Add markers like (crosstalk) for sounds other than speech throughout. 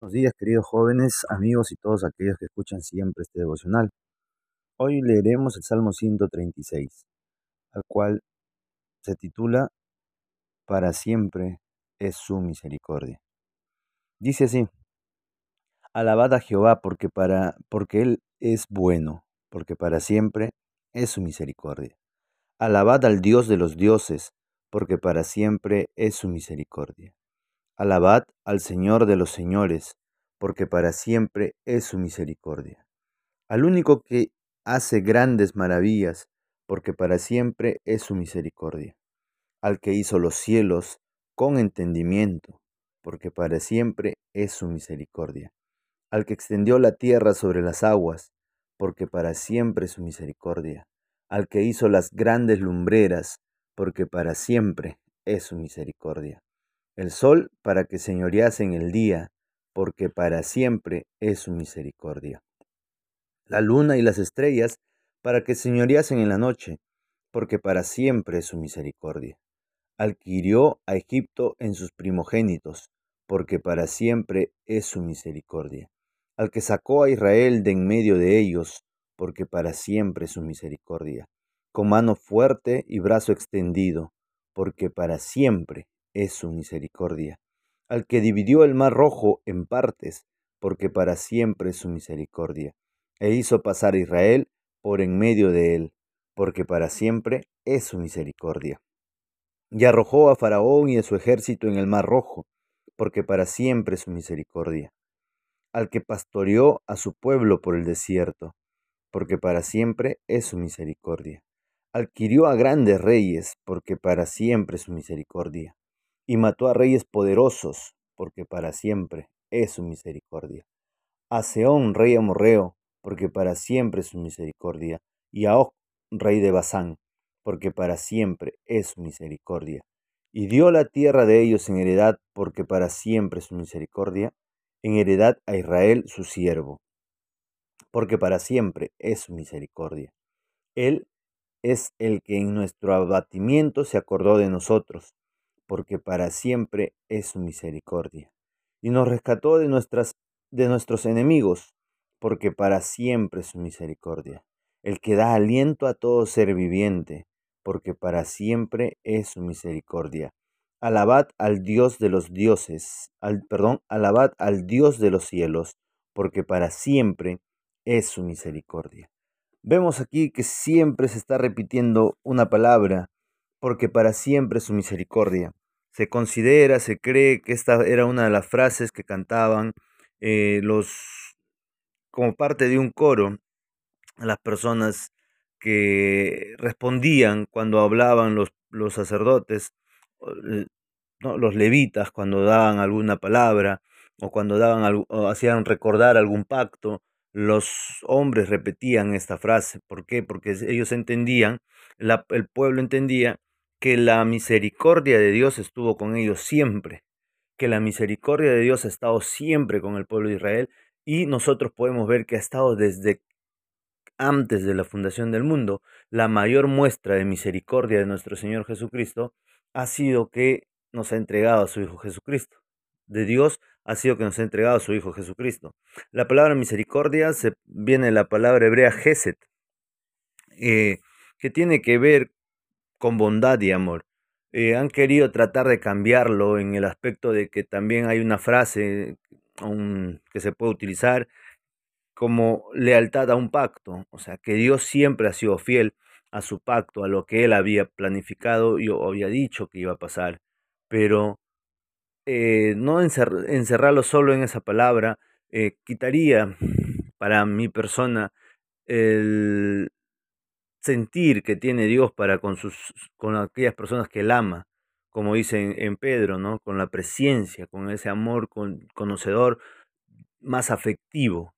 Buenos días, queridos jóvenes, amigos y todos aquellos que escuchan siempre este devocional. Hoy leeremos el Salmo 136, al cual se titula Para siempre es su misericordia. Dice así: Alabad a Jehová porque él es bueno, porque para siempre es su misericordia. Alabad al Dios de los dioses, porque para siempre es su misericordia. Alabad al Señor de los señores, porque para siempre es su misericordia. Al único que hace grandes maravillas, porque para siempre es su misericordia. Al que hizo los cielos con entendimiento, porque para siempre es su misericordia. Al que extendió la tierra sobre las aguas, porque para siempre es su misericordia. Al que hizo las grandes lumbreras, porque para siempre es su misericordia el sol para que señorease en el día, porque para siempre es su misericordia. La luna y las estrellas para que señoreasen en la noche, porque para siempre es su misericordia. Adquirió a Egipto en sus primogénitos, porque para siempre es su misericordia. Al que sacó a Israel de en medio de ellos, porque para siempre es su misericordia. Con mano fuerte y brazo extendido, porque para siempre es su misericordia, al que dividió el mar rojo en partes, porque para siempre es su misericordia, e hizo pasar a Israel por en medio de él, porque para siempre es su misericordia. Y arrojó a Faraón y a su ejército en el mar rojo, porque para siempre es su misericordia. Al que pastoreó a su pueblo por el desierto, porque para siempre es su misericordia. Adquirió a grandes reyes, porque para siempre es su misericordia y mató a reyes poderosos, porque para siempre es su misericordia. A Seón, rey amorreo, porque para siempre es su misericordia, y a Og, rey de Basán, porque para siempre es su misericordia. Y dio la tierra de ellos en heredad, porque para siempre es su misericordia, en heredad a Israel su siervo, porque para siempre es su misericordia. Él es el que en nuestro abatimiento se acordó de nosotros porque para siempre es su misericordia. Y nos rescató de, nuestras, de nuestros enemigos, porque para siempre es su misericordia. El que da aliento a todo ser viviente, porque para siempre es su misericordia. Alabad al Dios de los dioses, al, perdón, alabad al Dios de los cielos, porque para siempre es su misericordia. Vemos aquí que siempre se está repitiendo una palabra, porque para siempre es su misericordia. Se considera, se cree que esta era una de las frases que cantaban eh, los como parte de un coro las personas que respondían cuando hablaban los, los sacerdotes, los levitas cuando daban alguna palabra o cuando daban hacían recordar algún pacto, los hombres repetían esta frase. ¿Por qué? Porque ellos entendían, el pueblo entendía que la misericordia de Dios estuvo con ellos siempre, que la misericordia de Dios ha estado siempre con el pueblo de Israel y nosotros podemos ver que ha estado desde antes de la fundación del mundo. La mayor muestra de misericordia de nuestro Señor Jesucristo ha sido que nos ha entregado a su Hijo Jesucristo. De Dios ha sido que nos ha entregado a su Hijo Jesucristo. La palabra misericordia se, viene de la palabra hebrea Geset, eh, que tiene que ver con bondad y amor. Eh, han querido tratar de cambiarlo en el aspecto de que también hay una frase que se puede utilizar como lealtad a un pacto, o sea, que Dios siempre ha sido fiel a su pacto, a lo que él había planificado y había dicho que iba a pasar, pero eh, no encerrarlo solo en esa palabra eh, quitaría para mi persona el, sentir que tiene Dios para con, sus, con aquellas personas que Él ama, como dice en, Pedro, ¿no? con la presencia, con ese amor con, conocedor más afectivo.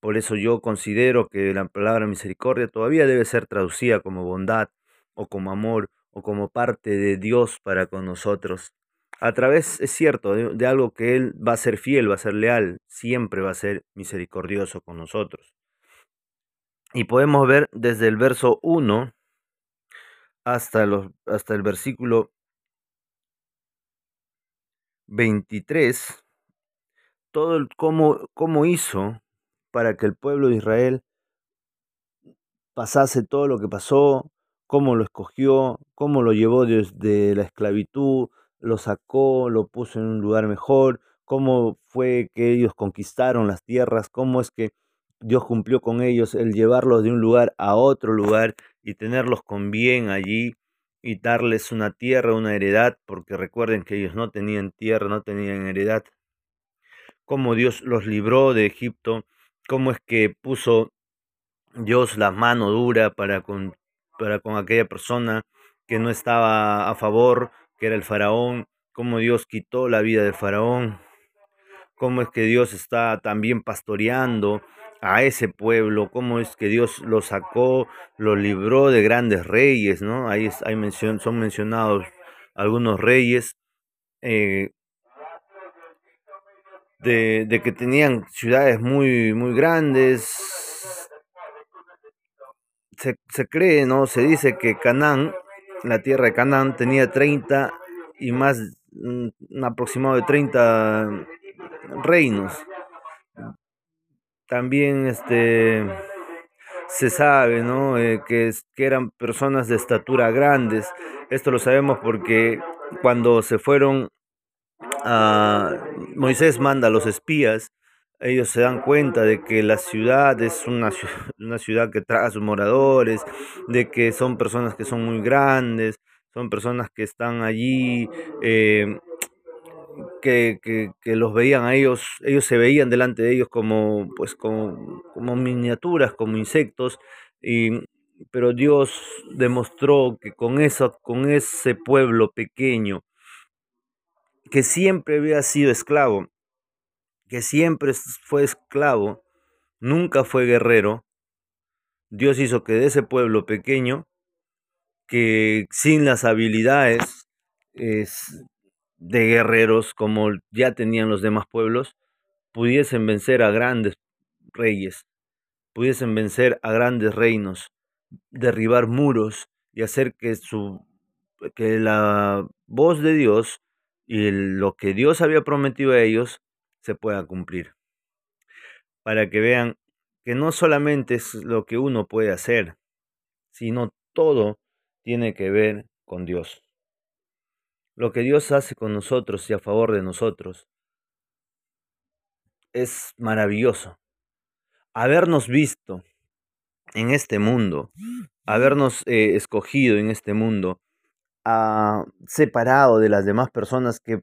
Por eso yo considero que la palabra misericordia todavía debe ser traducida como bondad o como amor o como parte de Dios para con nosotros. A través, es cierto, de, de algo que Él va a ser fiel, va a ser leal, siempre va a ser misericordioso con nosotros. Y podemos ver desde el verso 1 hasta, los, hasta el versículo 23, todo el, cómo, cómo hizo para que el pueblo de Israel pasase todo lo que pasó, cómo lo escogió, cómo lo llevó desde la esclavitud, lo sacó, lo puso en un lugar mejor, cómo fue que ellos conquistaron las tierras, cómo es que Dios cumplió con ellos el llevarlos de un lugar a otro lugar y tenerlos con bien allí y darles una tierra, una heredad, porque recuerden que ellos no tenían tierra, no tenían heredad. Cómo Dios los libró de Egipto, cómo es que puso Dios la mano dura para con, para con aquella persona que no estaba a favor, que era el faraón, cómo Dios quitó la vida del faraón, cómo es que Dios está también pastoreando a ese pueblo, cómo es que Dios lo sacó, lo libró de grandes reyes, ¿no? Ahí hay mención, son mencionados algunos reyes eh, de, de, que tenían ciudades muy, muy grandes. Se, se cree, ¿no? Se dice que Canaán, la tierra de Canaán, tenía 30 y más, un aproximado de 30 reinos también este, se sabe ¿no? Eh, que, que eran personas de estatura grandes. Esto lo sabemos porque cuando se fueron a Moisés manda a los espías, ellos se dan cuenta de que la ciudad es una, (laughs) una ciudad que trae a sus moradores, de que son personas que son muy grandes, son personas que están allí eh, que, que, los veían a ellos, ellos se veían delante de ellos como, pues, como, como miniaturas, como insectos, y, pero Dios demostró que con, eso, con ese pueblo pequeño, que siempre había sido esclavo, que siempre fue esclavo, nunca fue guerrero, Dios hizo que de ese pueblo pequeño, que sin las habilidades, es, de guerreros como ya tenían los demás pueblos, pudiesen vencer a grandes reyes, pudiesen vencer a grandes reinos, derribar muros y hacer que su que la voz de Dios y lo que Dios había prometido a ellos se pueda cumplir. Para que vean que no solamente es lo que uno puede hacer, sino todo tiene que ver con Dios. Lo que Dios hace con nosotros y a favor de nosotros es maravilloso. Habernos visto en este mundo, habernos eh, escogido en este mundo, ah, separado de las demás personas que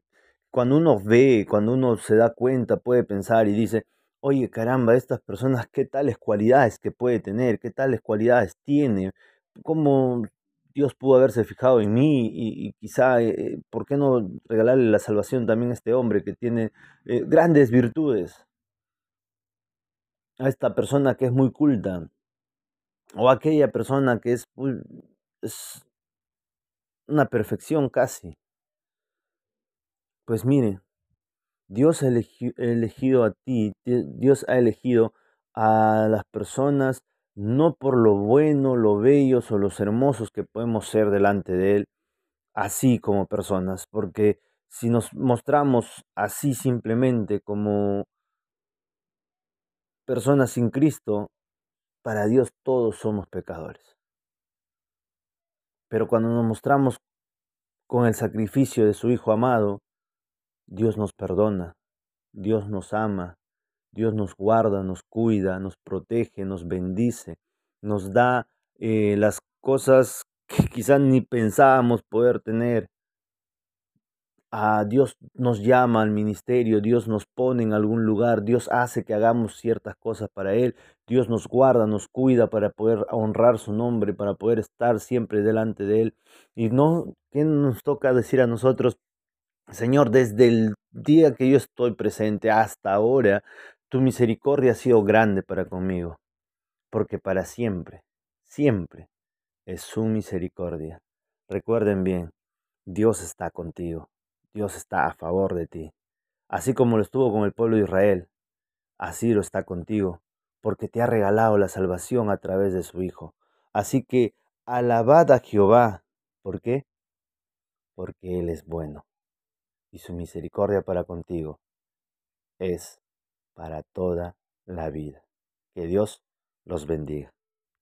cuando uno ve, cuando uno se da cuenta, puede pensar y dice, oye caramba, estas personas, ¿qué tales cualidades que puede tener? ¿Qué tales cualidades tiene? ¿Cómo Dios pudo haberse fijado en mí y, quizá, eh, ¿por qué no regalarle la salvación también a este hombre que tiene eh, grandes virtudes? A esta persona que es muy culta o a aquella persona que es, es una perfección casi. Pues mire, Dios ha elegido a ti, Dios ha elegido a las personas no por lo bueno, lo bellos o los hermosos que podemos ser delante de Él, así como personas, porque si nos mostramos así simplemente como personas sin Cristo, para Dios todos somos pecadores. Pero cuando nos mostramos con el sacrificio de su Hijo amado, Dios nos perdona, Dios nos ama, Dios nos guarda, nos cuida, nos protege, nos bendice, nos da eh, las cosas que quizás ni pensábamos poder tener. A Dios nos llama al ministerio, Dios nos pone en algún lugar, Dios hace que hagamos ciertas cosas para Él, Dios nos guarda, nos cuida para poder honrar su nombre, para poder estar siempre delante de Él. Y no, ¿qué nos toca decir a nosotros? Señor, desde el día que yo estoy presente hasta ahora, tu misericordia ha sido grande para conmigo, porque para siempre, siempre es su misericordia. Recuerden bien, Dios está contigo, Dios está a favor de ti. Así como lo estuvo con el pueblo de Israel, así lo está contigo, porque te ha regalado la salvación a través de su Hijo. Así que alabad a Jehová. ¿Por qué? Porque Él es bueno y su misericordia para contigo es para toda la vida. Que Dios los bendiga.